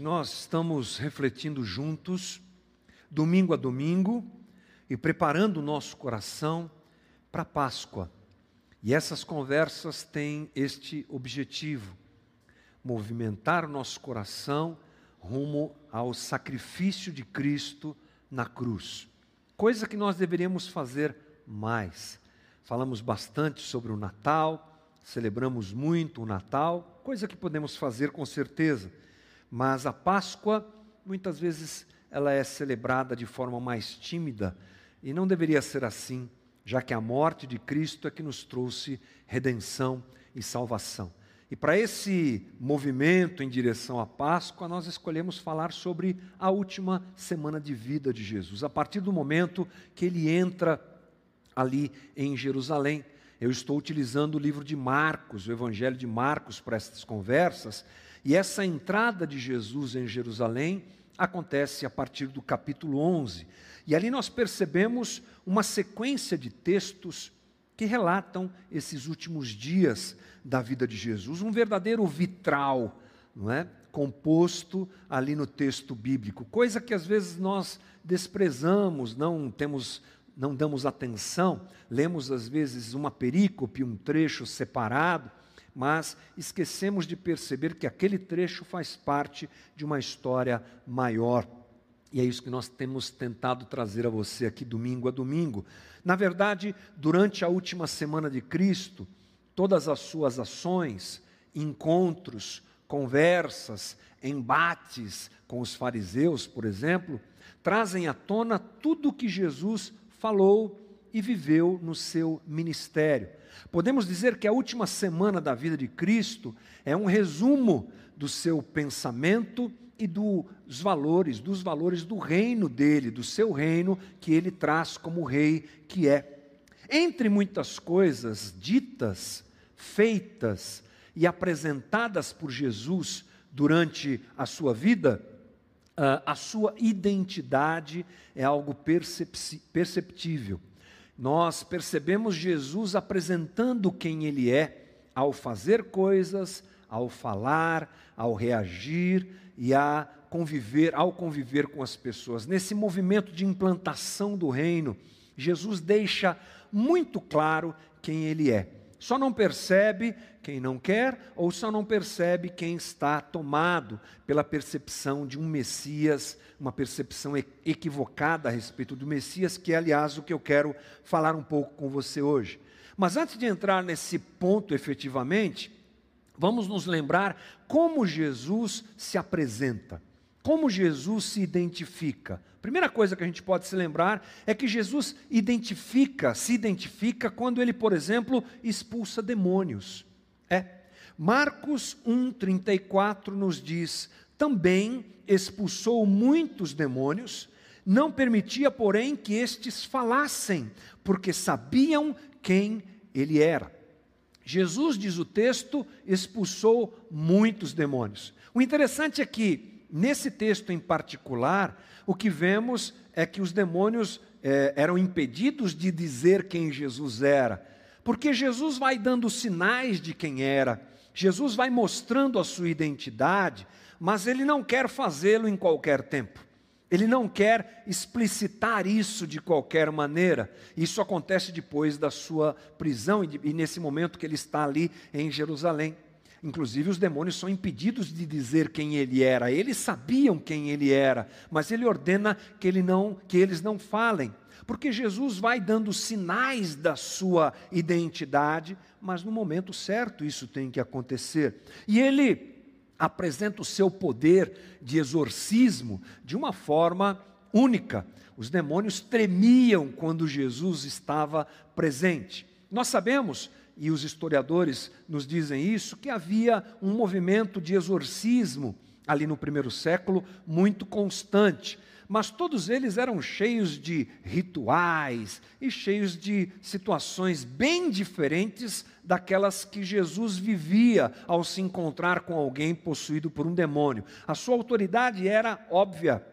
Nós estamos refletindo juntos, domingo a domingo, e preparando o nosso coração para a Páscoa. E essas conversas têm este objetivo: movimentar o nosso coração rumo ao sacrifício de Cristo na cruz. Coisa que nós deveríamos fazer mais. Falamos bastante sobre o Natal, celebramos muito o Natal, coisa que podemos fazer com certeza mas a Páscoa, muitas vezes, ela é celebrada de forma mais tímida e não deveria ser assim, já que a morte de Cristo é que nos trouxe redenção e salvação. E para esse movimento em direção à Páscoa, nós escolhemos falar sobre a última semana de vida de Jesus, a partir do momento que ele entra ali em Jerusalém. Eu estou utilizando o livro de Marcos, o Evangelho de Marcos, para essas conversas, e essa entrada de Jesus em Jerusalém acontece a partir do capítulo 11. E ali nós percebemos uma sequência de textos que relatam esses últimos dias da vida de Jesus, um verdadeiro vitral, não é? Composto ali no texto bíblico, coisa que às vezes nós desprezamos, não temos não damos atenção, lemos às vezes uma perícope, um trecho separado, mas esquecemos de perceber que aquele trecho faz parte de uma história maior. E é isso que nós temos tentado trazer a você aqui domingo a domingo. Na verdade, durante a última semana de Cristo, todas as suas ações, encontros, conversas, embates com os fariseus, por exemplo, trazem à tona tudo o que Jesus falou e viveu no seu ministério. Podemos dizer que a última semana da vida de Cristo é um resumo do seu pensamento e dos valores, dos valores do reino dele, do seu reino que ele traz como rei que é. Entre muitas coisas ditas, feitas e apresentadas por Jesus durante a sua vida, a sua identidade é algo perceptível nós percebemos Jesus apresentando quem Ele é ao fazer coisas, ao falar, ao reagir e a conviver, ao conviver com as pessoas. Nesse movimento de implantação do reino, Jesus deixa muito claro quem Ele é. Só não percebe quem não quer, ou só não percebe quem está tomado pela percepção de um Messias, uma percepção equivocada a respeito do Messias, que é, aliás, o que eu quero falar um pouco com você hoje. Mas antes de entrar nesse ponto efetivamente, vamos nos lembrar como Jesus se apresenta. Como Jesus se identifica? Primeira coisa que a gente pode se lembrar é que Jesus identifica, se identifica quando ele, por exemplo, expulsa demônios. É. Marcos 1:34 nos diz: "Também expulsou muitos demônios, não permitia, porém, que estes falassem, porque sabiam quem ele era." Jesus, diz o texto, expulsou muitos demônios. O interessante é que nesse texto em particular, o que vemos é que os demônios é, eram impedidos de dizer quem Jesus era, porque Jesus vai dando sinais de quem era, Jesus vai mostrando a sua identidade, mas ele não quer fazê-lo em qualquer tempo. Ele não quer explicitar isso de qualquer maneira. Isso acontece depois da sua prisão e, de, e nesse momento que ele está ali em Jerusalém. Inclusive, os demônios são impedidos de dizer quem ele era. Eles sabiam quem ele era, mas ele ordena que, ele não, que eles não falem. Porque Jesus vai dando sinais da sua identidade, mas no momento certo isso tem que acontecer. E ele apresenta o seu poder de exorcismo de uma forma única. Os demônios tremiam quando Jesus estava presente. Nós sabemos e os historiadores nos dizem isso, que havia um movimento de exorcismo ali no primeiro século muito constante. Mas todos eles eram cheios de rituais e cheios de situações bem diferentes daquelas que Jesus vivia ao se encontrar com alguém possuído por um demônio. A sua autoridade era óbvia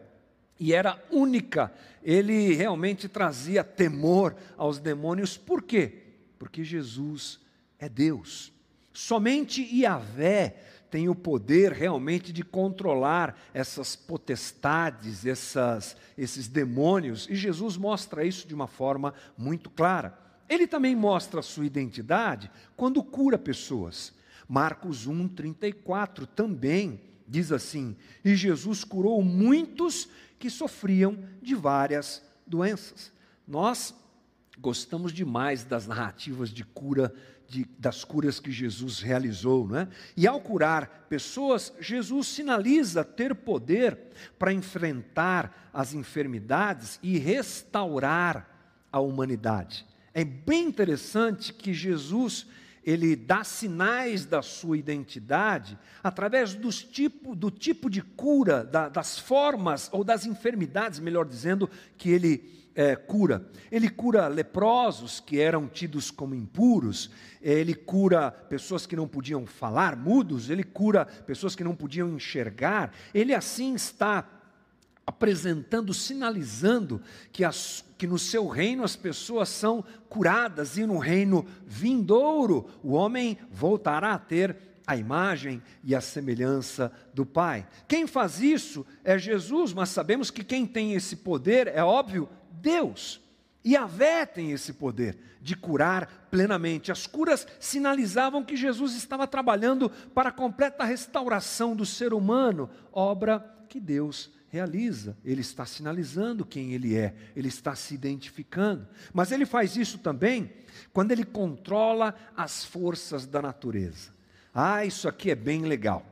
e era única. Ele realmente trazia temor aos demônios. Por quê? Porque Jesus é Deus. Somente Yahvé tem o poder realmente de controlar essas potestades, essas, esses demônios, e Jesus mostra isso de uma forma muito clara. Ele também mostra a sua identidade quando cura pessoas. Marcos 1, 34 também diz assim: E Jesus curou muitos que sofriam de várias doenças. Nós gostamos demais das narrativas de cura, de, das curas que Jesus realizou, não é? E ao curar pessoas, Jesus sinaliza ter poder para enfrentar as enfermidades e restaurar a humanidade. É bem interessante que Jesus ele dá sinais da sua identidade através dos tipo, do tipo de cura, da, das formas ou das enfermidades, melhor dizendo, que ele é, cura. Ele cura leprosos que eram tidos como impuros, ele cura pessoas que não podiam falar, mudos, ele cura pessoas que não podiam enxergar. Ele assim está apresentando, sinalizando que, as, que no seu reino as pessoas são curadas e no reino vindouro o homem voltará a ter a imagem e a semelhança do Pai. Quem faz isso é Jesus, mas sabemos que quem tem esse poder é óbvio, Deus. E a Vé tem esse poder de curar plenamente. As curas sinalizavam que Jesus estava trabalhando para a completa restauração do ser humano, obra que Deus realiza, ele está sinalizando quem ele é, ele está se identificando. Mas ele faz isso também quando ele controla as forças da natureza. Ah, isso aqui é bem legal.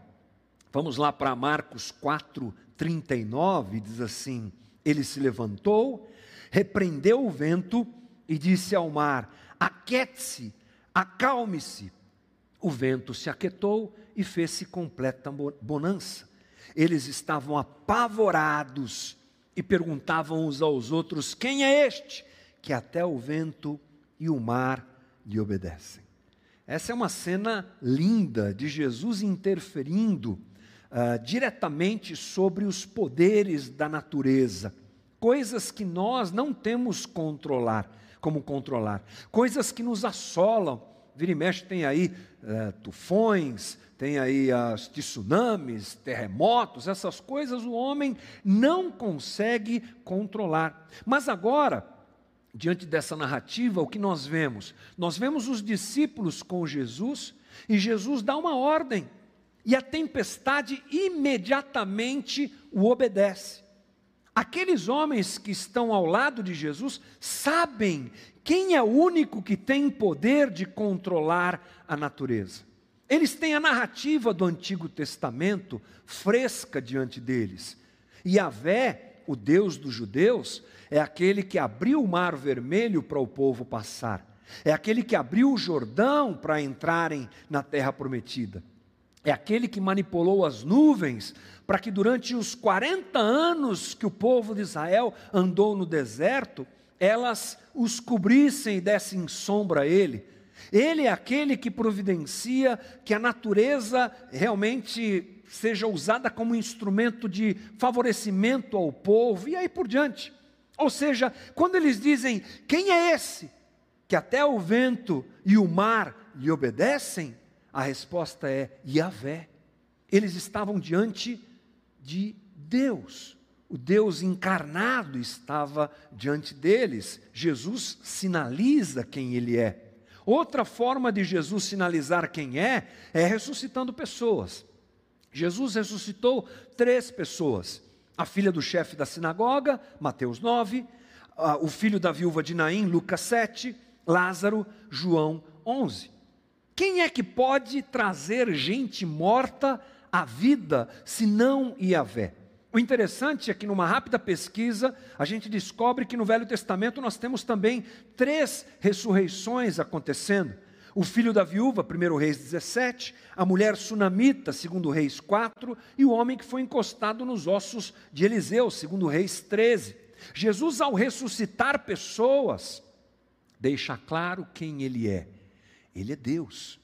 Vamos lá para Marcos 4, 39, diz assim: Ele se levantou, repreendeu o vento e disse ao mar: Aquete-se, acalme-se. O vento se aquietou e fez-se completa bonança eles estavam apavorados e perguntavam uns aos outros: Quem é este que até o vento e o mar lhe obedecem? Essa é uma cena linda de Jesus interferindo uh, diretamente sobre os poderes da natureza, coisas que nós não temos controlar, como controlar, coisas que nos assolam. Vira e mexe tem aí uh, tufões, tem aí as tsunamis, terremotos, essas coisas o homem não consegue controlar. Mas agora, diante dessa narrativa, o que nós vemos? Nós vemos os discípulos com Jesus e Jesus dá uma ordem e a tempestade imediatamente o obedece. Aqueles homens que estão ao lado de Jesus sabem quem é o único que tem poder de controlar a natureza. Eles têm a narrativa do Antigo Testamento fresca diante deles. E Yahvé, o Deus dos judeus, é aquele que abriu o mar vermelho para o povo passar. É aquele que abriu o Jordão para entrarem na terra prometida. É aquele que manipulou as nuvens para que durante os 40 anos que o povo de Israel andou no deserto, elas os cobrissem e dessem sombra a ele. Ele é aquele que providencia que a natureza realmente seja usada como instrumento de favorecimento ao povo e aí por diante. Ou seja, quando eles dizem: Quem é esse que até o vento e o mar lhe obedecem? A resposta é Yahvé. Eles estavam diante de Deus. O Deus encarnado estava diante deles. Jesus sinaliza quem ele é. Outra forma de Jesus sinalizar quem é, é ressuscitando pessoas. Jesus ressuscitou três pessoas: a filha do chefe da sinagoga, Mateus 9, o filho da viúva de Naim, Lucas 7, Lázaro, João 11. Quem é que pode trazer gente morta à vida, se não Iavé? O interessante é que, numa rápida pesquisa, a gente descobre que no Velho Testamento nós temos também três ressurreições acontecendo. O filho da viúva, 1 Reis 17, a mulher sunamita, 2 Reis 4, e o homem que foi encostado nos ossos de Eliseu, 2 Reis 13. Jesus, ao ressuscitar pessoas, deixa claro quem ele é. Ele é Deus,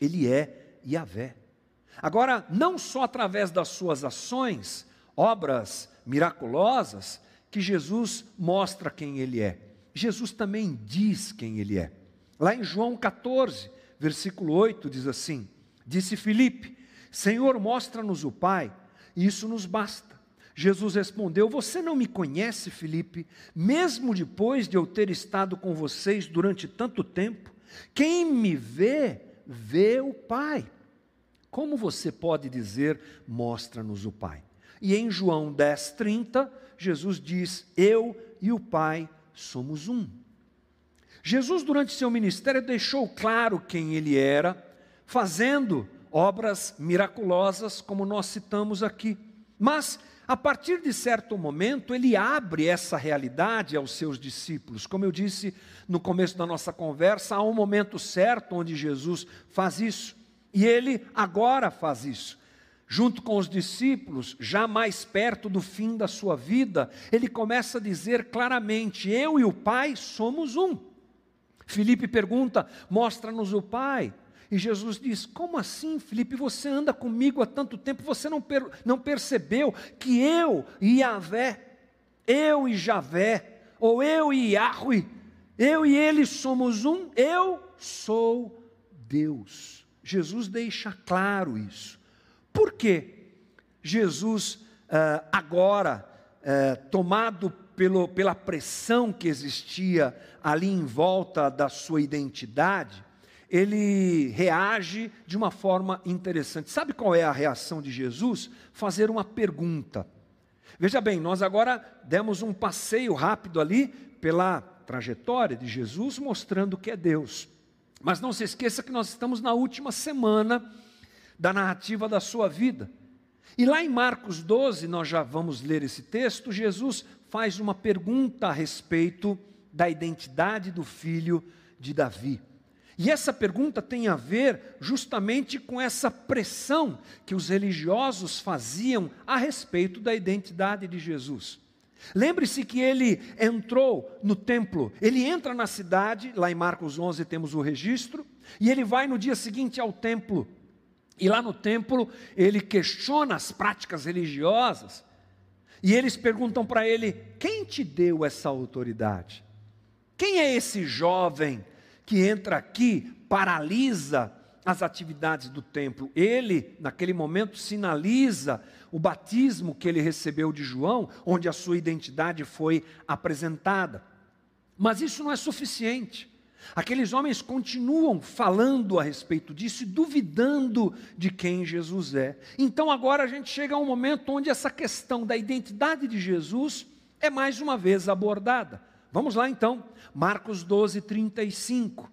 ele é Yahvé. Agora, não só através das suas ações, obras miraculosas que Jesus mostra quem ele é. Jesus também diz quem ele é. Lá em João 14, versículo 8, diz assim: Disse Filipe: Senhor, mostra-nos o Pai, e isso nos basta. Jesus respondeu: Você não me conhece, Felipe, mesmo depois de eu ter estado com vocês durante tanto tempo? Quem me vê, vê o Pai. Como você pode dizer, mostra-nos o Pai? E em João 10,30, Jesus diz: Eu e o Pai somos um. Jesus, durante seu ministério, deixou claro quem ele era, fazendo obras miraculosas, como nós citamos aqui. Mas, a partir de certo momento, ele abre essa realidade aos seus discípulos. Como eu disse no começo da nossa conversa, há um momento certo onde Jesus faz isso. E ele agora faz isso. Junto com os discípulos, já mais perto do fim da sua vida, ele começa a dizer claramente: Eu e o Pai somos um. Felipe pergunta: Mostra-nos o Pai. E Jesus diz: Como assim, Felipe? Você anda comigo há tanto tempo, você não, per não percebeu que eu e Yahvé, eu e Javé, ou eu e Yahweh, eu e ele somos um, eu sou Deus. Jesus deixa claro isso. Por que Jesus, uh, agora, uh, tomado pelo, pela pressão que existia ali em volta da sua identidade, ele reage de uma forma interessante. Sabe qual é a reação de Jesus? Fazer uma pergunta. Veja bem, nós agora demos um passeio rápido ali pela trajetória de Jesus, mostrando que é Deus. Mas não se esqueça que nós estamos na última semana da narrativa da sua vida. E lá em Marcos 12, nós já vamos ler esse texto, Jesus faz uma pergunta a respeito da identidade do filho de Davi. E essa pergunta tem a ver justamente com essa pressão que os religiosos faziam a respeito da identidade de Jesus. Lembre-se que ele entrou no templo, ele entra na cidade, lá em Marcos 11 temos o registro, e ele vai no dia seguinte ao templo. E lá no templo ele questiona as práticas religiosas, e eles perguntam para ele: quem te deu essa autoridade? Quem é esse jovem que entra aqui, paralisa as atividades do templo? Ele, naquele momento, sinaliza o batismo que ele recebeu de João, onde a sua identidade foi apresentada. Mas isso não é suficiente. Aqueles homens continuam falando a respeito disso e duvidando de quem Jesus é. Então agora a gente chega a um momento onde essa questão da identidade de Jesus é mais uma vez abordada. Vamos lá então, Marcos 12, 35.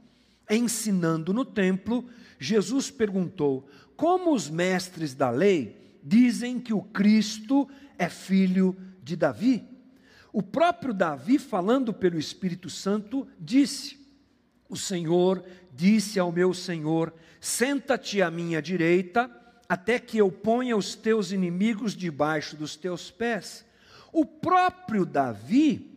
Ensinando no templo, Jesus perguntou: Como os mestres da lei dizem que o Cristo é filho de Davi. O próprio Davi, falando pelo Espírito Santo, disse: O Senhor disse ao meu Senhor: Senta-te à minha direita, até que eu ponha os teus inimigos debaixo dos teus pés. O próprio Davi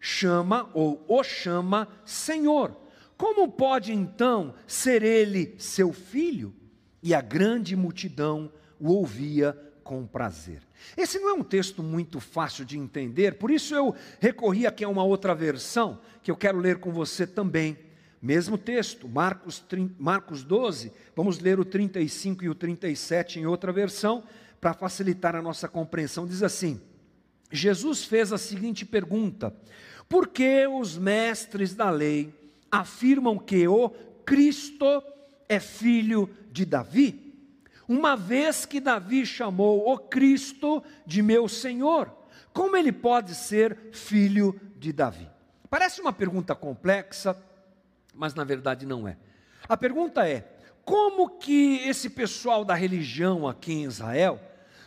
chama ou o chama Senhor. Como pode então ser ele seu filho? E a grande multidão o ouvia com prazer. Esse não é um texto muito fácil de entender, por isso eu recorri aqui a uma outra versão que eu quero ler com você também. Mesmo texto, Marcos, Marcos 12, vamos ler o 35 e o 37 em outra versão, para facilitar a nossa compreensão. Diz assim: Jesus fez a seguinte pergunta: Por que os mestres da lei afirmam que o Cristo é filho de Davi? uma vez que Davi chamou o Cristo de meu Senhor, como ele pode ser filho de Davi? Parece uma pergunta complexa, mas na verdade não é. A pergunta é: como que esse pessoal da religião aqui em Israel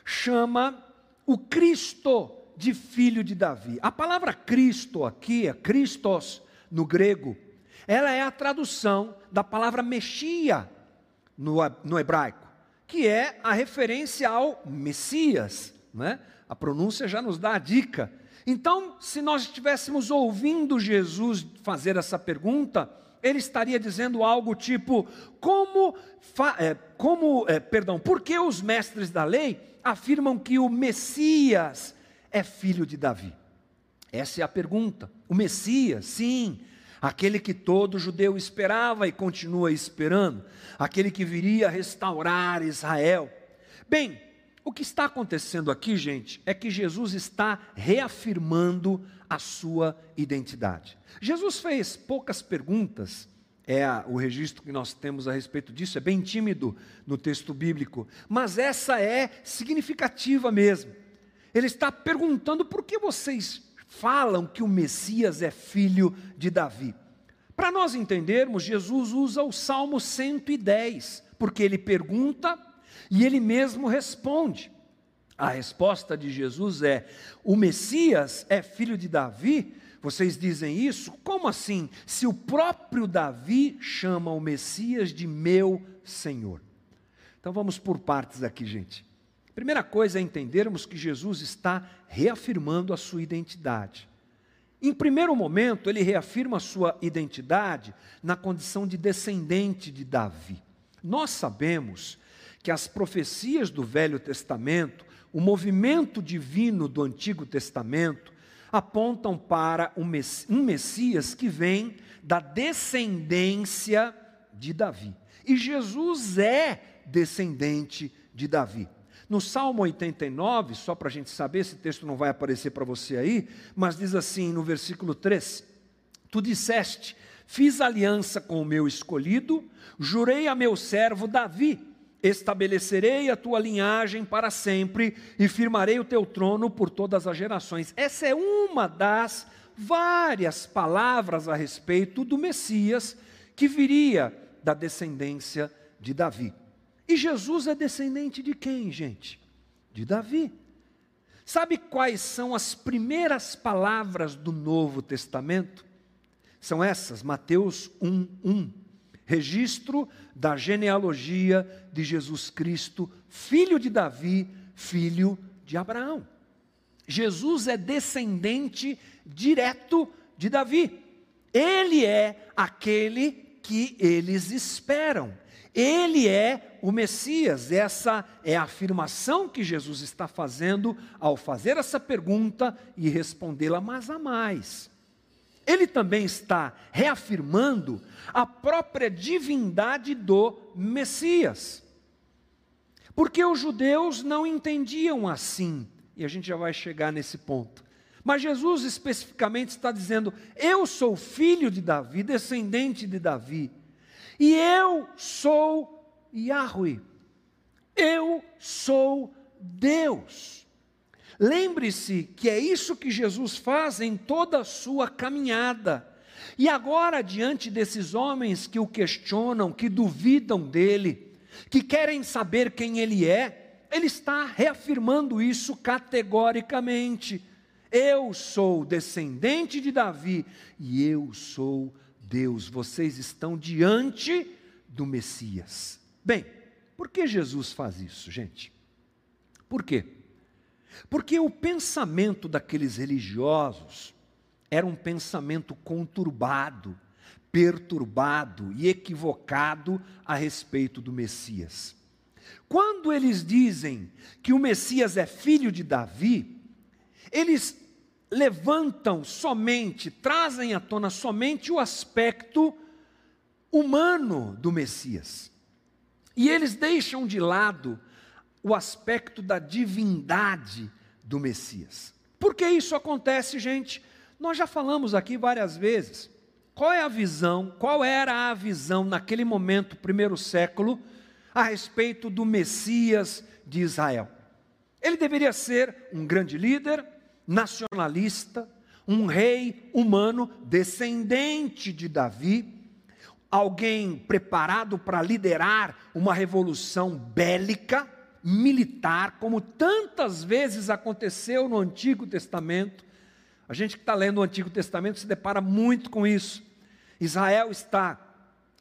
chama o Cristo de filho de Davi? A palavra Cristo aqui, é Christos no grego, ela é a tradução da palavra Mexia no, no hebraico que é a referência ao Messias, né? A pronúncia já nos dá a dica. Então, se nós estivéssemos ouvindo Jesus fazer essa pergunta, ele estaria dizendo algo tipo: como, é, como é, perdão, por que os mestres da lei afirmam que o Messias é filho de Davi? Essa é a pergunta. O Messias, sim, aquele que todo judeu esperava e continua esperando, aquele que viria restaurar Israel. Bem, o que está acontecendo aqui, gente, é que Jesus está reafirmando a sua identidade. Jesus fez poucas perguntas, é o registro que nós temos a respeito disso, é bem tímido no texto bíblico, mas essa é significativa mesmo. Ele está perguntando por que vocês falam que o Messias é filho de Davi. Para nós entendermos, Jesus usa o Salmo 110, porque ele pergunta e ele mesmo responde. A resposta de Jesus é: o Messias é filho de Davi? Vocês dizem isso? Como assim? Se o próprio Davi chama o Messias de meu Senhor. Então vamos por partes aqui, gente. Primeira coisa é entendermos que Jesus está reafirmando a sua identidade. Em primeiro momento, ele reafirma a sua identidade na condição de descendente de Davi. Nós sabemos que as profecias do Velho Testamento, o movimento divino do Antigo Testamento, apontam para um Messias que vem da descendência de Davi. E Jesus é descendente de Davi. No Salmo 89, só para a gente saber, esse texto não vai aparecer para você aí, mas diz assim no versículo 3: Tu disseste, fiz aliança com o meu escolhido, jurei a meu servo Davi estabelecerei a tua linhagem para sempre e firmarei o teu trono por todas as gerações. Essa é uma das várias palavras a respeito do Messias que viria da descendência de Davi. E Jesus é descendente de quem, gente? De Davi. Sabe quais são as primeiras palavras do Novo Testamento? São essas, Mateus 1, 1 registro da genealogia de Jesus Cristo, filho de Davi, filho de Abraão. Jesus é descendente direto de Davi. Ele é aquele que eles esperam. Ele é o Messias. Essa é a afirmação que Jesus está fazendo ao fazer essa pergunta e respondê-la, mas a mais ele também está reafirmando a própria divindade do Messias. Porque os judeus não entendiam assim, e a gente já vai chegar nesse ponto. Mas Jesus especificamente está dizendo: Eu sou filho de Davi, descendente de Davi, e eu sou Yahweh, eu sou Deus. Lembre-se que é isso que Jesus faz em toda a sua caminhada. E agora, diante desses homens que o questionam, que duvidam dele, que querem saber quem ele é, ele está reafirmando isso categoricamente. Eu sou descendente de Davi e eu sou Deus. Vocês estão diante do Messias. Bem, por que Jesus faz isso, gente? Por quê? Porque o pensamento daqueles religiosos era um pensamento conturbado, perturbado e equivocado a respeito do Messias. Quando eles dizem que o Messias é filho de Davi, eles levantam somente, trazem à tona somente o aspecto humano do Messias. E eles deixam de lado o aspecto da divindade do Messias. Por que isso acontece, gente? Nós já falamos aqui várias vezes. Qual é a visão, qual era a visão naquele momento, primeiro século, a respeito do Messias de Israel? Ele deveria ser um grande líder, nacionalista, um rei humano, descendente de Davi, alguém preparado para liderar uma revolução bélica, militar, como tantas vezes aconteceu no Antigo Testamento. A gente que está lendo o Antigo Testamento se depara muito com isso. Israel está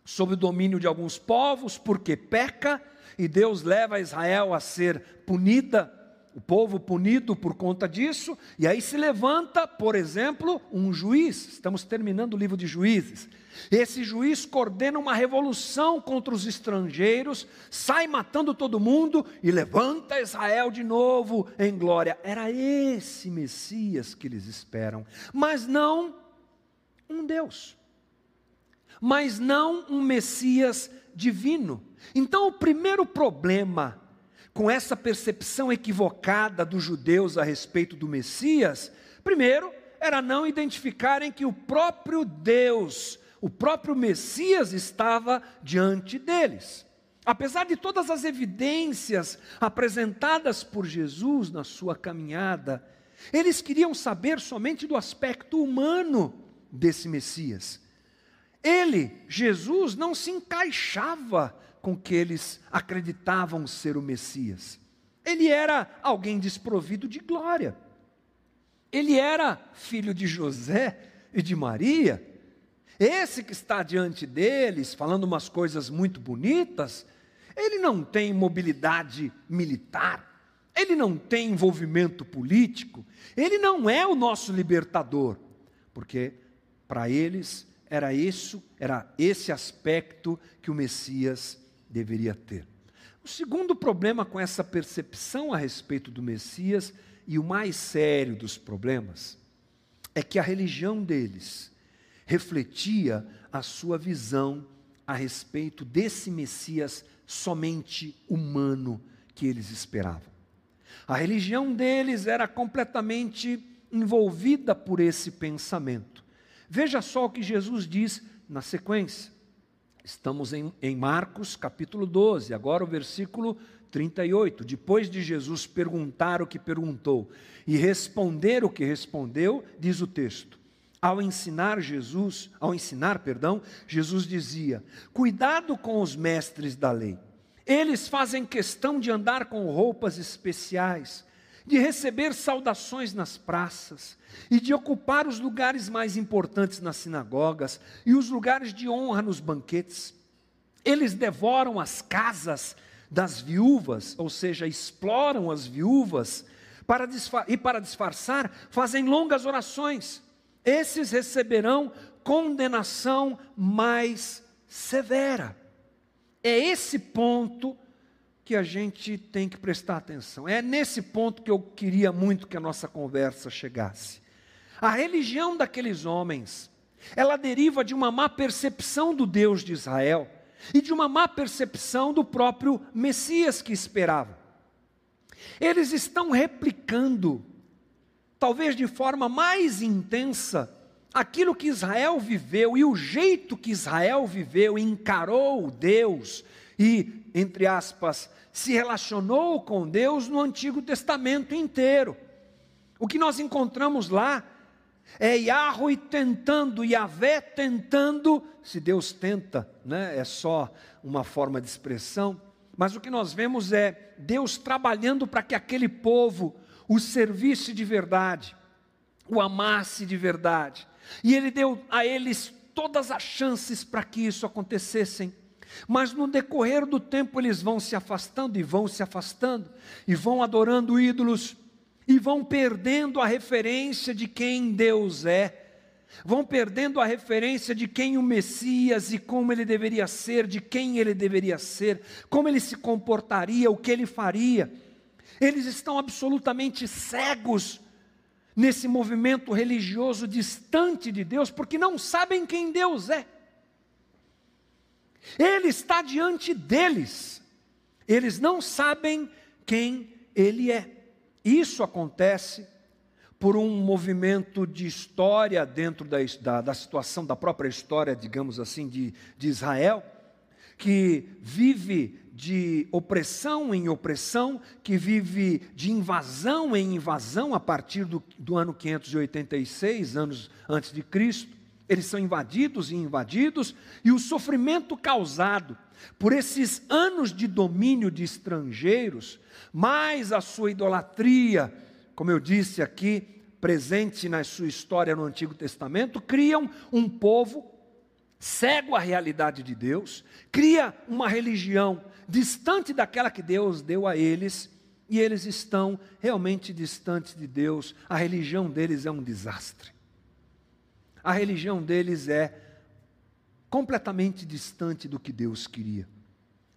sob o domínio de alguns povos porque peca, e Deus leva Israel a ser punida o povo punido por conta disso, e aí se levanta, por exemplo, um juiz, estamos terminando o livro de juízes. Esse juiz coordena uma revolução contra os estrangeiros, sai matando todo mundo e levanta Israel de novo em glória. Era esse Messias que eles esperam, mas não um Deus, mas não um Messias divino. Então, o primeiro problema com essa percepção equivocada dos judeus a respeito do Messias, primeiro, era não identificarem que o próprio Deus, o próprio Messias estava diante deles. Apesar de todas as evidências apresentadas por Jesus na sua caminhada, eles queriam saber somente do aspecto humano desse Messias. Ele, Jesus, não se encaixava com que eles acreditavam ser o Messias. Ele era alguém desprovido de glória. Ele era filho de José e de Maria. Esse que está diante deles, falando umas coisas muito bonitas, ele não tem mobilidade militar, ele não tem envolvimento político, ele não é o nosso libertador, porque para eles era isso, era esse aspecto que o Messias deveria ter. O segundo problema com essa percepção a respeito do Messias, e o mais sério dos problemas, é que a religião deles refletia a sua visão a respeito desse Messias somente humano que eles esperavam. A religião deles era completamente envolvida por esse pensamento. Veja só o que Jesus diz na sequência. Estamos em, em Marcos capítulo 12, agora o versículo 38. Depois de Jesus perguntar o que perguntou e responder o que respondeu, diz o texto. Ao ensinar Jesus, ao ensinar, perdão, Jesus dizia: "Cuidado com os mestres da lei. Eles fazem questão de andar com roupas especiais, de receber saudações nas praças e de ocupar os lugares mais importantes nas sinagogas e os lugares de honra nos banquetes. Eles devoram as casas das viúvas, ou seja, exploram as viúvas, para e para disfarçar, fazem longas orações. Esses receberão condenação mais severa. É esse ponto que a gente tem que prestar atenção. É nesse ponto que eu queria muito que a nossa conversa chegasse. A religião daqueles homens, ela deriva de uma má percepção do Deus de Israel e de uma má percepção do próprio Messias que esperavam. Eles estão replicando, talvez de forma mais intensa, aquilo que Israel viveu e o jeito que Israel viveu encarou Deus e, entre aspas, se relacionou com Deus no Antigo Testamento inteiro. O que nós encontramos lá é Yahweh tentando, Yahvé tentando, se Deus tenta, né, é só uma forma de expressão, mas o que nós vemos é Deus trabalhando para que aquele povo o servisse de verdade, o amasse de verdade. E Ele deu a eles todas as chances para que isso acontecessem. Mas no decorrer do tempo eles vão se afastando e vão se afastando, e vão adorando ídolos, e vão perdendo a referência de quem Deus é, vão perdendo a referência de quem o Messias e como ele deveria ser, de quem ele deveria ser, como ele se comportaria, o que ele faria. Eles estão absolutamente cegos nesse movimento religioso distante de Deus, porque não sabem quem Deus é. Ele está diante deles, eles não sabem quem Ele é. Isso acontece por um movimento de história dentro da, da, da situação da própria história, digamos assim, de, de Israel, que vive de opressão em opressão, que vive de invasão em invasão a partir do, do ano 586, anos antes de Cristo. Eles são invadidos e invadidos, e o sofrimento causado por esses anos de domínio de estrangeiros, mais a sua idolatria, como eu disse aqui, presente na sua história no Antigo Testamento, criam um povo cego à realidade de Deus, cria uma religião distante daquela que Deus deu a eles, e eles estão realmente distantes de Deus, a religião deles é um desastre. A religião deles é completamente distante do que Deus queria.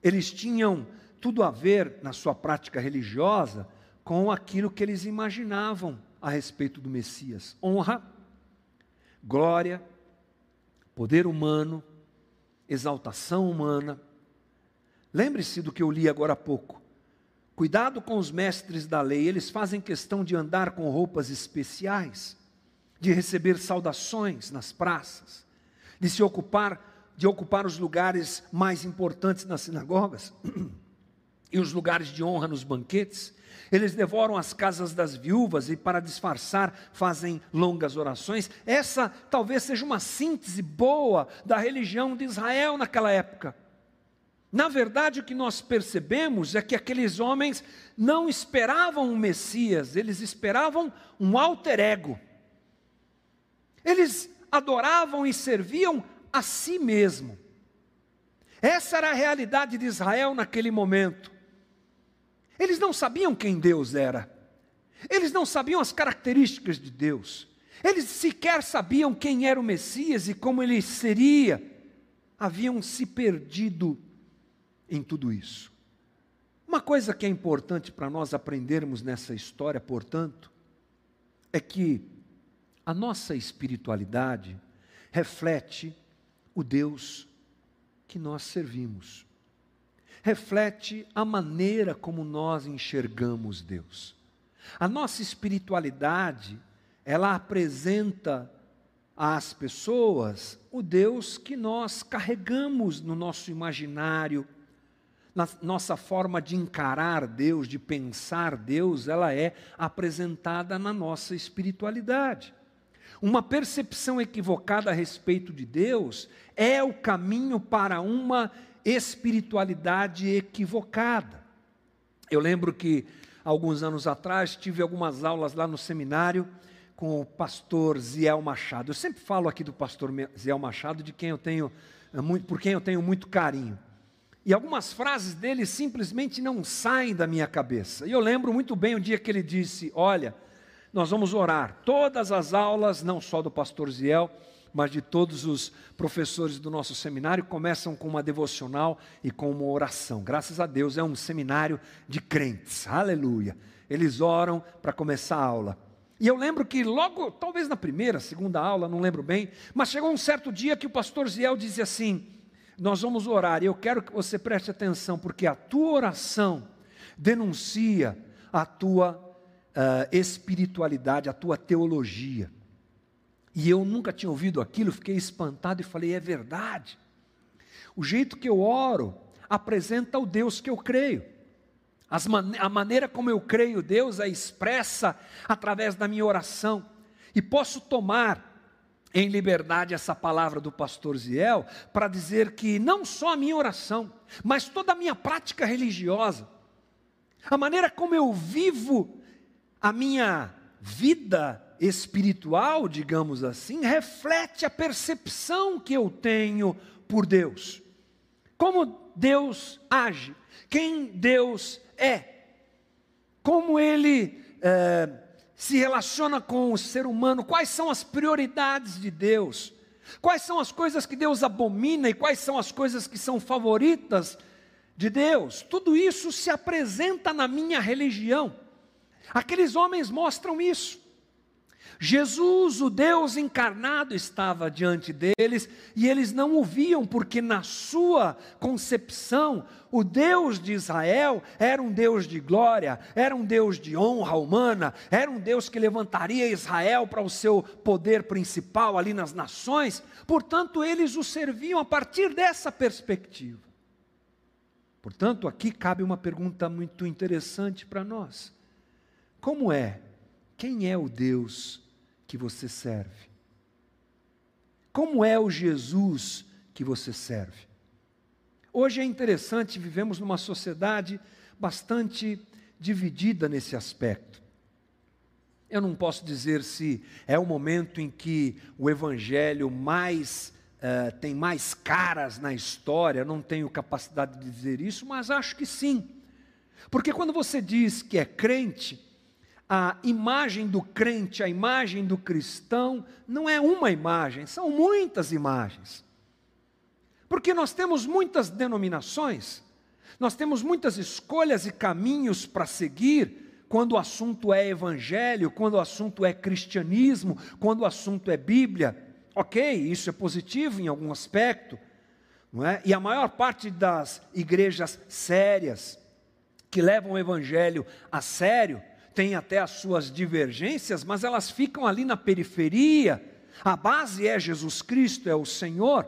Eles tinham tudo a ver, na sua prática religiosa, com aquilo que eles imaginavam a respeito do Messias: honra, glória, poder humano, exaltação humana, Lembre-se do que eu li agora há pouco. Cuidado com os mestres da lei, eles fazem questão de andar com roupas especiais, de receber saudações nas praças, de se ocupar de ocupar os lugares mais importantes nas sinagogas e os lugares de honra nos banquetes. Eles devoram as casas das viúvas e, para disfarçar, fazem longas orações. Essa talvez seja uma síntese boa da religião de Israel naquela época. Na verdade, o que nós percebemos é que aqueles homens não esperavam um Messias, eles esperavam um alter ego. Eles adoravam e serviam a si mesmo. Essa era a realidade de Israel naquele momento. Eles não sabiam quem Deus era, eles não sabiam as características de Deus, eles sequer sabiam quem era o Messias e como ele seria. Haviam se perdido em tudo isso. Uma coisa que é importante para nós aprendermos nessa história, portanto, é que a nossa espiritualidade reflete o Deus que nós servimos. Reflete a maneira como nós enxergamos Deus. A nossa espiritualidade, ela apresenta às pessoas o Deus que nós carregamos no nosso imaginário, na nossa forma de encarar Deus, de pensar Deus, ela é apresentada na nossa espiritualidade. Uma percepção equivocada a respeito de Deus é o caminho para uma espiritualidade equivocada. Eu lembro que alguns anos atrás tive algumas aulas lá no seminário com o pastor Ziel Machado. Eu sempre falo aqui do pastor Ziel Machado, de quem eu tenho eh, muito, por quem eu tenho muito carinho. E algumas frases dele simplesmente não saem da minha cabeça. E eu lembro muito bem o dia que ele disse: Olha, nós vamos orar. Todas as aulas, não só do pastor Ziel, mas de todos os professores do nosso seminário, começam com uma devocional e com uma oração. Graças a Deus, é um seminário de crentes. Aleluia. Eles oram para começar a aula. E eu lembro que logo, talvez na primeira, segunda aula, não lembro bem, mas chegou um certo dia que o pastor Ziel dizia assim: Nós vamos orar, e eu quero que você preste atenção, porque a tua oração denuncia a tua uh, espiritualidade, a tua teologia. E eu nunca tinha ouvido aquilo, fiquei espantado e falei: é verdade. O jeito que eu oro apresenta o Deus que eu creio. Man a maneira como eu creio Deus é expressa através da minha oração. E posso tomar em liberdade essa palavra do pastor Ziel para dizer que não só a minha oração, mas toda a minha prática religiosa, a maneira como eu vivo a minha vida espiritual, digamos assim, reflete a percepção que eu tenho por Deus. Como Deus age, quem Deus é, como Ele é, se relaciona com o ser humano, quais são as prioridades de Deus, quais são as coisas que Deus abomina e quais são as coisas que são favoritas de Deus. Tudo isso se apresenta na minha religião. Aqueles homens mostram isso. Jesus, o Deus encarnado, estava diante deles e eles não o viam, porque na sua concepção, o Deus de Israel era um Deus de glória, era um Deus de honra humana, era um Deus que levantaria Israel para o seu poder principal ali nas nações, portanto, eles o serviam a partir dessa perspectiva. Portanto, aqui cabe uma pergunta muito interessante para nós. Como é? Quem é o Deus que você serve? Como é o Jesus que você serve? Hoje é interessante, vivemos numa sociedade bastante dividida nesse aspecto. Eu não posso dizer se é o momento em que o Evangelho mais uh, tem mais caras na história, não tenho capacidade de dizer isso, mas acho que sim. Porque quando você diz que é crente, a imagem do crente, a imagem do cristão, não é uma imagem, são muitas imagens. Porque nós temos muitas denominações, nós temos muitas escolhas e caminhos para seguir quando o assunto é evangelho, quando o assunto é cristianismo, quando o assunto é Bíblia. Ok, isso é positivo em algum aspecto, não é? E a maior parte das igrejas sérias, que levam o evangelho a sério, têm até as suas divergências, mas elas ficam ali na periferia. A base é Jesus Cristo, é o Senhor.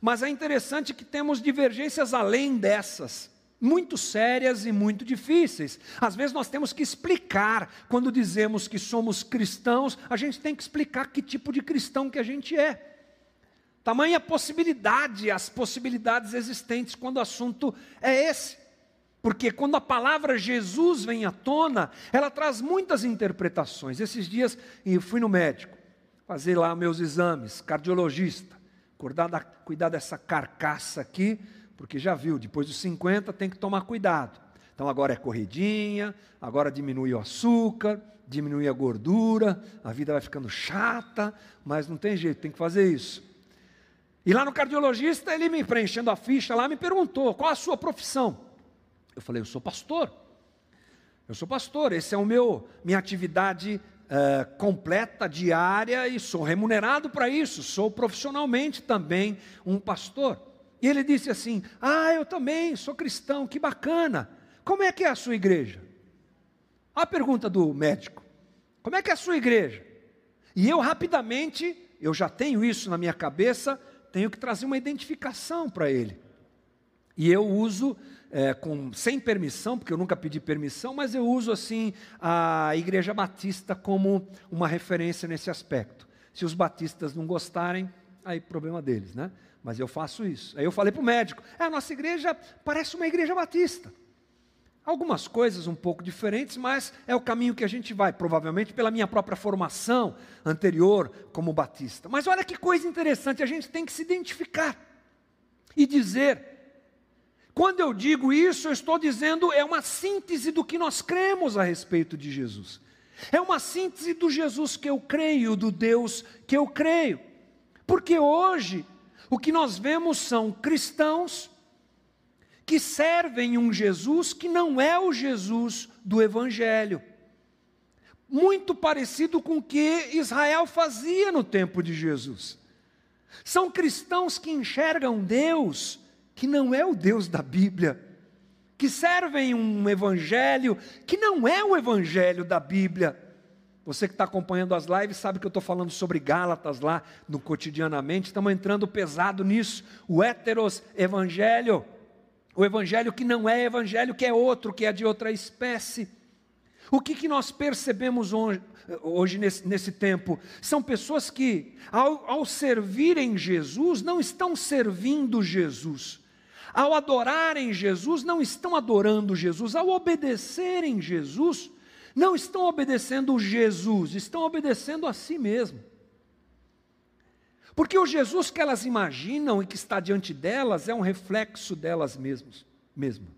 Mas é interessante que temos divergências além dessas muito sérias e muito difíceis. Às vezes nós temos que explicar, quando dizemos que somos cristãos, a gente tem que explicar que tipo de cristão que a gente é. Tamanha possibilidade, as possibilidades existentes quando o assunto é esse. Porque quando a palavra Jesus vem à tona, ela traz muitas interpretações. Esses dias eu fui no médico, fazer lá meus exames, cardiologista, cuidar, da, cuidar dessa carcaça aqui, porque já viu, depois dos 50 tem que tomar cuidado. Então agora é corridinha, agora diminui o açúcar, diminui a gordura, a vida vai ficando chata, mas não tem jeito, tem que fazer isso. E lá no cardiologista, ele me preenchendo a ficha lá, me perguntou: qual a sua profissão? Eu falei: eu sou pastor. Eu sou pastor, esse é o meu minha atividade uh, completa, diária, e sou remunerado para isso, sou profissionalmente também um pastor. E ele disse assim: Ah, eu também sou cristão, que bacana. Como é que é a sua igreja? A pergunta do médico: Como é que é a sua igreja? E eu rapidamente, eu já tenho isso na minha cabeça, tenho que trazer uma identificação para ele. E eu uso, é, com, sem permissão, porque eu nunca pedi permissão, mas eu uso assim a Igreja Batista como uma referência nesse aspecto. Se os batistas não gostarem, aí problema deles, né? mas eu faço isso. Aí eu falei para o médico: é, a nossa igreja parece uma igreja batista. Algumas coisas um pouco diferentes, mas é o caminho que a gente vai, provavelmente pela minha própria formação anterior como batista. Mas olha que coisa interessante, a gente tem que se identificar e dizer. Quando eu digo isso, eu estou dizendo é uma síntese do que nós cremos a respeito de Jesus. É uma síntese do Jesus que eu creio, do Deus que eu creio. Porque hoje o que nós vemos são cristãos que servem um Jesus que não é o Jesus do Evangelho. Muito parecido com o que Israel fazia no tempo de Jesus. São cristãos que enxergam Deus que não é o Deus da Bíblia, que servem um Evangelho que não é o Evangelho da Bíblia você que está acompanhando as lives sabe que eu estou falando sobre Gálatas lá no cotidianamente, estamos entrando pesado nisso. O heteros evangelho, o evangelho que não é evangelho, que é outro, que é de outra espécie. O que, que nós percebemos hoje, hoje nesse, nesse, tempo? São pessoas que, ao, ao servirem Jesus, não estão servindo Jesus. Ao adorarem Jesus, não estão adorando Jesus. Ao obedecerem Jesus, não estão obedecendo Jesus, estão obedecendo a si mesmo. Porque o Jesus que elas imaginam e que está diante delas é um reflexo delas mesmas. Mesmo.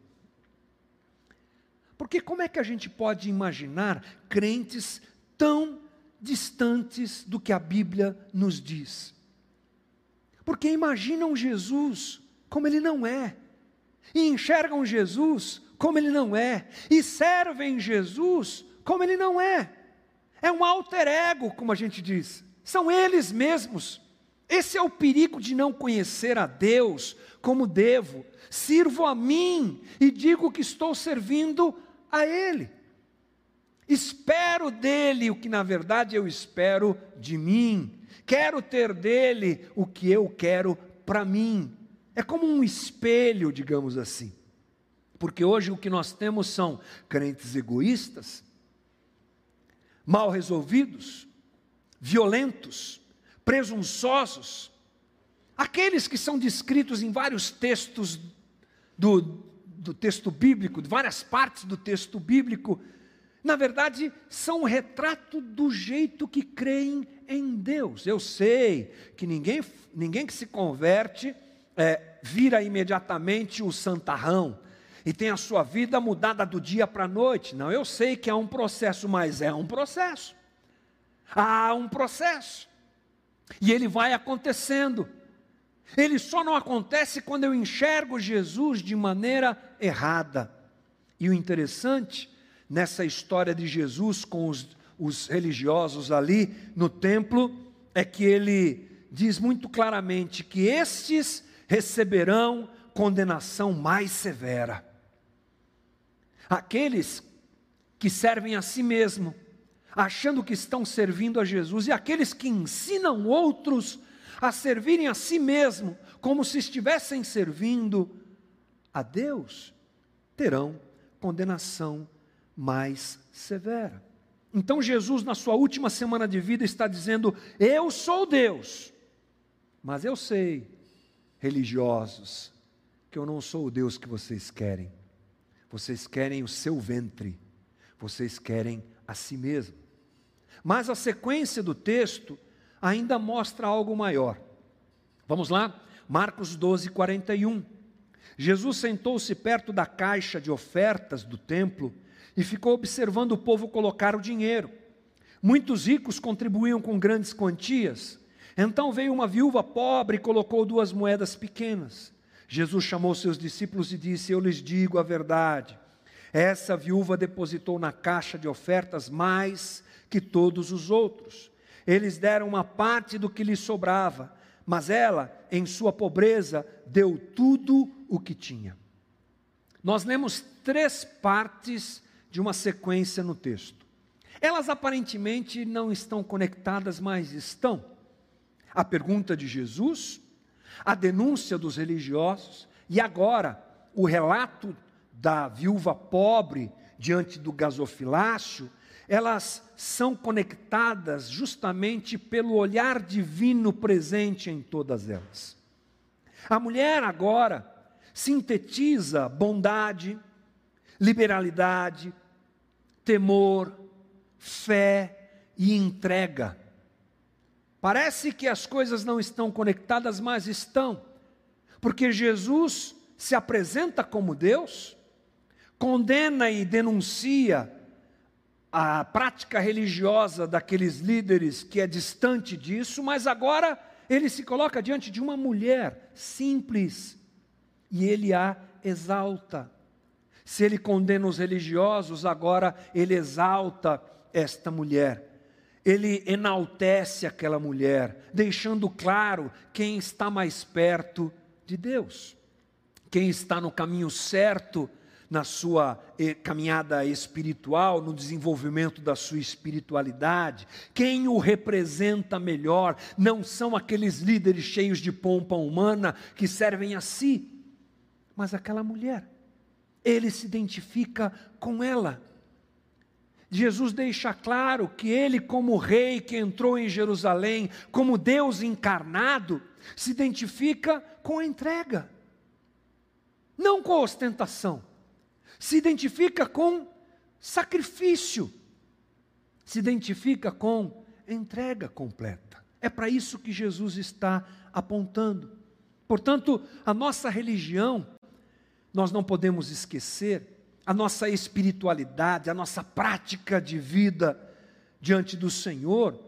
Porque como é que a gente pode imaginar crentes tão distantes do que a Bíblia nos diz? Porque imaginam Jesus como ele não é, e enxergam Jesus como ele não é, e servem Jesus como ele não é. É um alter ego, como a gente diz. São eles mesmos. Esse é o perigo de não conhecer a Deus como devo. Sirvo a mim e digo que estou servindo a Ele. Espero dele o que na verdade eu espero de mim. Quero ter dele o que eu quero para mim. É como um espelho, digamos assim. Porque hoje o que nós temos são crentes egoístas, mal resolvidos, violentos, presunçosos, aqueles que são descritos em vários textos do, do texto bíblico, de várias partes do texto bíblico, na verdade, são um retrato do jeito que creem em Deus. Eu sei que ninguém, ninguém que se converte é, vira imediatamente o santarrão, e tem a sua vida mudada do dia para a noite. Não, eu sei que é um processo, mas é um processo. Há um processo. E ele vai acontecendo. Ele só não acontece quando eu enxergo Jesus de maneira errada. E o interessante nessa história de Jesus com os, os religiosos ali no templo é que ele diz muito claramente que estes receberão condenação mais severa. aqueles que servem a si mesmo, achando que estão servindo a Jesus, e aqueles que ensinam outros a servirem a si mesmo, como se estivessem servindo a Deus, terão condenação mais severa. Então Jesus, na sua última semana de vida, está dizendo: Eu sou Deus, mas eu sei, religiosos, que eu não sou o Deus que vocês querem. Vocês querem o seu ventre, vocês querem a si mesmo. Mas a sequência do texto ainda mostra algo maior. Vamos lá? Marcos 12, 41. Jesus sentou-se perto da caixa de ofertas do templo e ficou observando o povo colocar o dinheiro. Muitos ricos contribuíam com grandes quantias. Então veio uma viúva pobre e colocou duas moedas pequenas. Jesus chamou seus discípulos e disse: Eu lhes digo a verdade. Essa viúva depositou na caixa de ofertas mais que todos os outros. Eles deram uma parte do que lhe sobrava, mas ela, em sua pobreza, deu tudo o que tinha. Nós lemos três partes de uma sequência no texto. Elas aparentemente não estão conectadas, mas estão. A pergunta de Jesus, a denúncia dos religiosos e agora o relato da viúva pobre diante do gasofilácio elas são conectadas justamente pelo olhar divino presente em todas elas. A mulher agora sintetiza bondade, liberalidade, temor, fé e entrega. Parece que as coisas não estão conectadas, mas estão, porque Jesus se apresenta como Deus, condena e denuncia a prática religiosa daqueles líderes que é distante disso, mas agora ele se coloca diante de uma mulher simples e ele a exalta. Se ele condena os religiosos, agora ele exalta esta mulher. Ele enaltece aquela mulher, deixando claro quem está mais perto de Deus, quem está no caminho certo na sua eh, caminhada espiritual, no desenvolvimento da sua espiritualidade. Quem o representa melhor não são aqueles líderes cheios de pompa humana que servem a si, mas aquela mulher. Ele se identifica com ela. Jesus deixa claro que ele, como rei que entrou em Jerusalém, como Deus encarnado, se identifica com a entrega, não com a ostentação se identifica com sacrifício, se identifica com entrega completa. É para isso que Jesus está apontando. Portanto, a nossa religião, nós não podemos esquecer, a nossa espiritualidade, a nossa prática de vida diante do Senhor,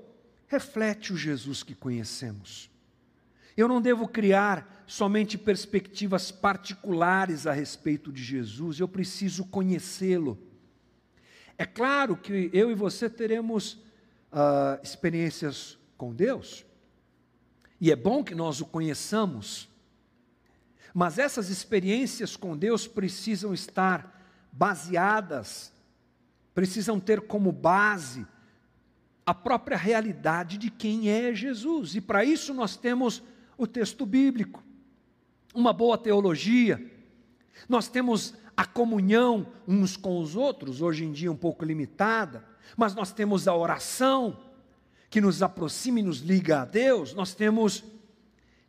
reflete o Jesus que conhecemos. Eu não devo criar somente perspectivas particulares a respeito de Jesus, eu preciso conhecê-lo. É claro que eu e você teremos uh, experiências com Deus, e é bom que nós o conheçamos, mas essas experiências com Deus precisam estar baseadas, precisam ter como base a própria realidade de quem é Jesus, e para isso nós temos o texto bíblico, uma boa teologia. Nós temos a comunhão uns com os outros, hoje em dia um pouco limitada, mas nós temos a oração que nos aproxima e nos liga a Deus, nós temos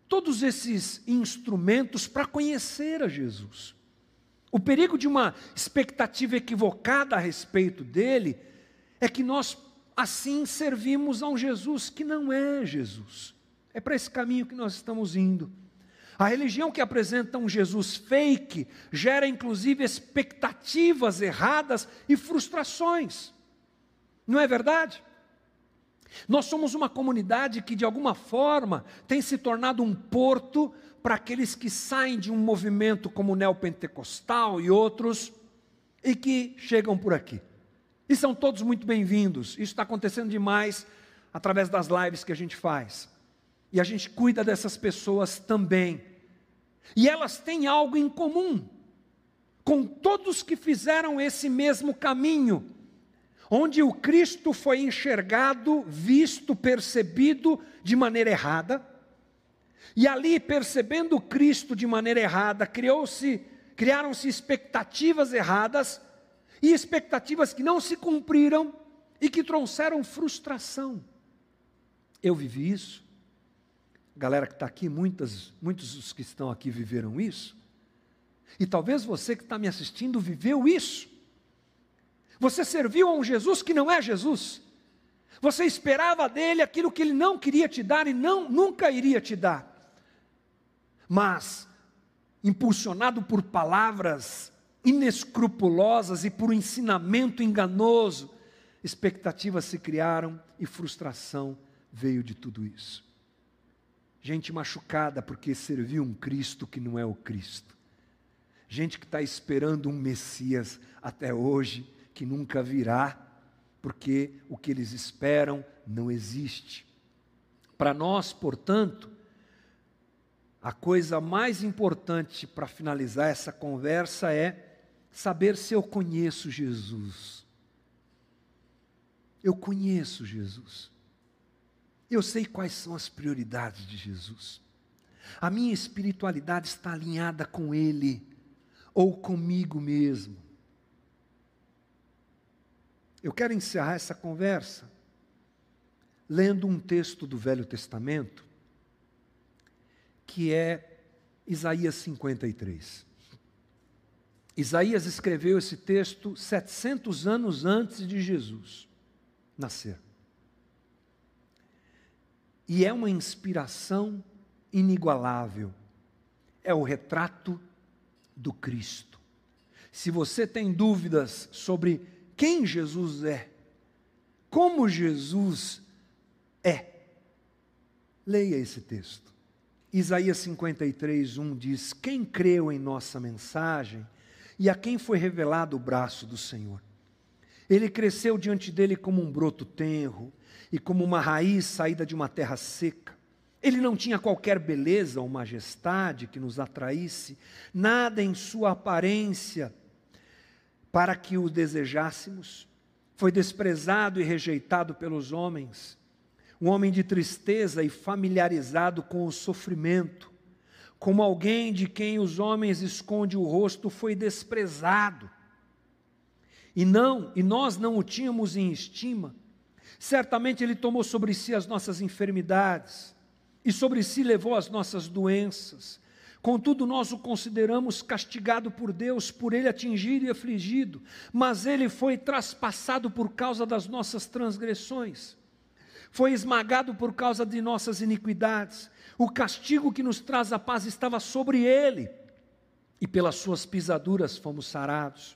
todos esses instrumentos para conhecer a Jesus. O perigo de uma expectativa equivocada a respeito dele é que nós assim servimos a um Jesus que não é Jesus. É para esse caminho que nós estamos indo. A religião que apresenta um Jesus fake gera inclusive expectativas erradas e frustrações. Não é verdade? Nós somos uma comunidade que, de alguma forma, tem se tornado um porto para aqueles que saem de um movimento como o neopentecostal e outros, e que chegam por aqui. E são todos muito bem-vindos. Isso está acontecendo demais através das lives que a gente faz. E a gente cuida dessas pessoas também. E elas têm algo em comum com todos que fizeram esse mesmo caminho, onde o Cristo foi enxergado, visto, percebido de maneira errada. E ali, percebendo Cristo de maneira errada, criou-se, criaram-se expectativas erradas e expectativas que não se cumpriram e que trouxeram frustração. Eu vivi isso. A galera que está aqui, muitas, muitos dos que estão aqui viveram isso. E talvez você que está me assistindo viveu isso. Você serviu a um Jesus que não é Jesus. Você esperava dele aquilo que ele não queria te dar e não nunca iria te dar. Mas impulsionado por palavras inescrupulosas e por um ensinamento enganoso, expectativas se criaram e frustração veio de tudo isso. Gente machucada porque serviu um Cristo que não é o Cristo. Gente que está esperando um Messias até hoje, que nunca virá, porque o que eles esperam não existe. Para nós, portanto, a coisa mais importante para finalizar essa conversa é saber se eu conheço Jesus. Eu conheço Jesus. Eu sei quais são as prioridades de Jesus. A minha espiritualidade está alinhada com Ele ou comigo mesmo. Eu quero encerrar essa conversa lendo um texto do Velho Testamento, que é Isaías 53. Isaías escreveu esse texto 700 anos antes de Jesus nascer. E é uma inspiração inigualável. É o retrato do Cristo. Se você tem dúvidas sobre quem Jesus é, como Jesus é, leia esse texto. Isaías 53, 1 diz: Quem creu em nossa mensagem e a quem foi revelado o braço do Senhor. Ele cresceu diante dele como um broto tenro e como uma raiz saída de uma terra seca. Ele não tinha qualquer beleza ou majestade que nos atraísse, nada em sua aparência para que o desejássemos. Foi desprezado e rejeitado pelos homens, um homem de tristeza e familiarizado com o sofrimento como alguém de quem os homens esconde o rosto, foi desprezado. E não, e nós não o tínhamos em estima. Certamente ele tomou sobre si as nossas enfermidades e sobre si levou as nossas doenças. Contudo, nós o consideramos castigado por Deus, por ele atingido e afligido, mas ele foi traspassado por causa das nossas transgressões, foi esmagado por causa de nossas iniquidades. O castigo que nos traz a paz estava sobre ele, e pelas suas pisaduras fomos sarados.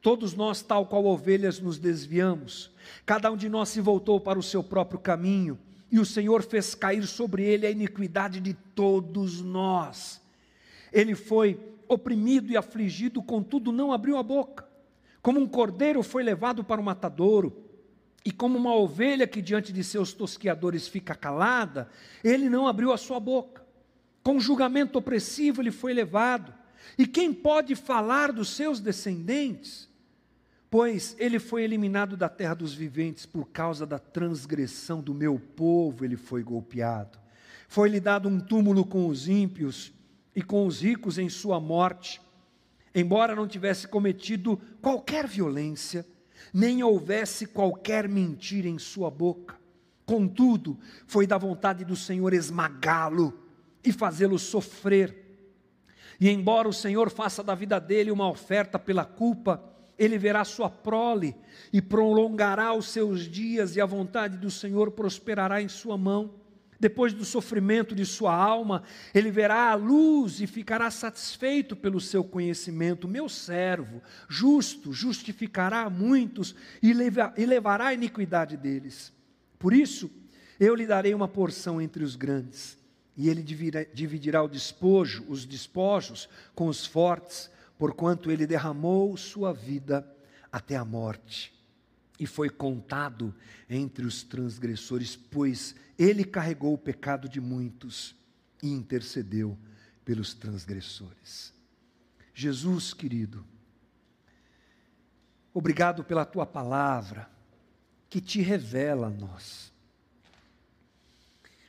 Todos nós, tal qual ovelhas, nos desviamos, cada um de nós se voltou para o seu próprio caminho, e o Senhor fez cair sobre ele a iniquidade de todos nós. Ele foi oprimido e afligido, contudo não abriu a boca. Como um cordeiro foi levado para o matadouro, e como uma ovelha que diante de seus tosquiadores fica calada, ele não abriu a sua boca. Com julgamento opressivo ele foi levado. E quem pode falar dos seus descendentes? Pois ele foi eliminado da terra dos viventes por causa da transgressão do meu povo, ele foi golpeado. Foi-lhe dado um túmulo com os ímpios e com os ricos em sua morte, embora não tivesse cometido qualquer violência nem houvesse qualquer mentira em sua boca. Contudo, foi da vontade do Senhor esmagá-lo e fazê-lo sofrer. E embora o Senhor faça da vida dele uma oferta pela culpa, ele verá sua prole e prolongará os seus dias, e a vontade do Senhor prosperará em sua mão. Depois do sofrimento de sua alma, ele verá a luz e ficará satisfeito pelo seu conhecimento. Meu servo, justo, justificará muitos e, e levará a iniquidade deles. Por isso, eu lhe darei uma porção entre os grandes, e ele dividirá o despojo, os despojos com os fortes, porquanto ele derramou sua vida até a morte e foi contado entre os transgressores, pois ele carregou o pecado de muitos e intercedeu pelos transgressores. Jesus querido, obrigado pela tua palavra que te revela a nós.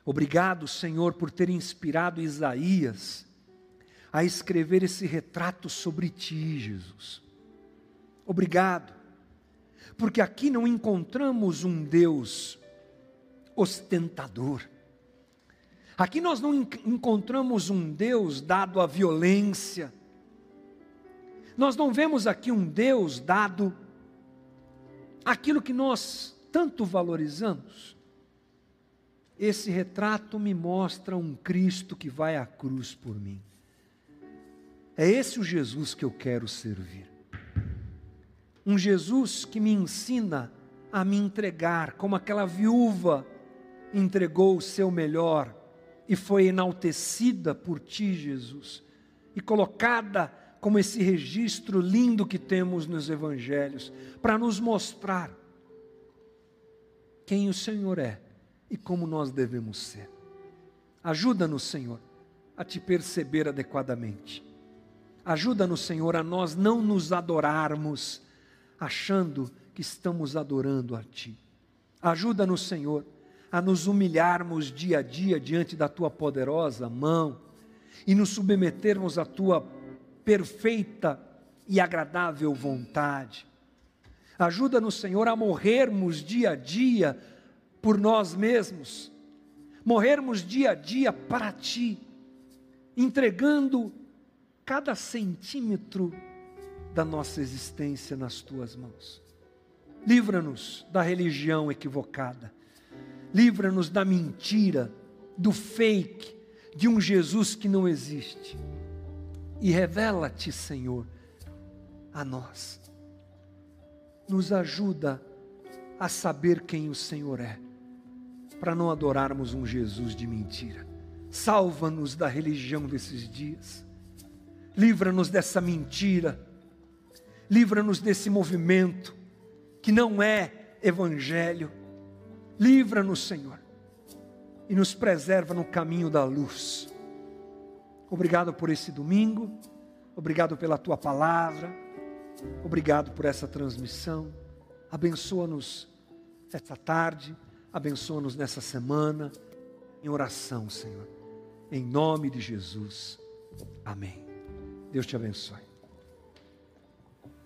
Obrigado, Senhor, por ter inspirado Isaías a escrever esse retrato sobre ti, Jesus. Obrigado, porque aqui não encontramos um Deus ostentador. Aqui nós não encontramos um Deus dado à violência. Nós não vemos aqui um Deus dado aquilo que nós tanto valorizamos. Esse retrato me mostra um Cristo que vai à cruz por mim. É esse o Jesus que eu quero servir. Um Jesus que me ensina a me entregar, como aquela viúva entregou o seu melhor e foi enaltecida por ti, Jesus, e colocada como esse registro lindo que temos nos evangelhos, para nos mostrar quem o Senhor é e como nós devemos ser. Ajuda-nos, Senhor, a te perceber adequadamente. Ajuda-nos, Senhor, a nós não nos adorarmos achando que estamos adorando a Ti. Ajuda-nos, Senhor, a nos humilharmos dia a dia diante da Tua poderosa mão e nos submetermos à Tua perfeita e agradável vontade. Ajuda-nos, Senhor, a morrermos dia a dia por nós mesmos, morrermos dia a dia para Ti, entregando cada centímetro da nossa existência nas Tuas mãos. Livra-nos da religião equivocada, livra-nos da mentira, do fake, de um Jesus que não existe. E revela-te, Senhor, a nós. Nos ajuda a saber quem o Senhor é, para não adorarmos um Jesus de mentira. Salva-nos da religião desses dias. Livra-nos dessa mentira. Livra-nos desse movimento que não é evangelho. Livra-nos, Senhor, e nos preserva no caminho da luz. Obrigado por esse domingo, obrigado pela tua palavra, obrigado por essa transmissão. Abençoa-nos esta tarde, abençoa-nos nessa semana, em oração, Senhor. Em nome de Jesus. Amém. Deus te abençoe.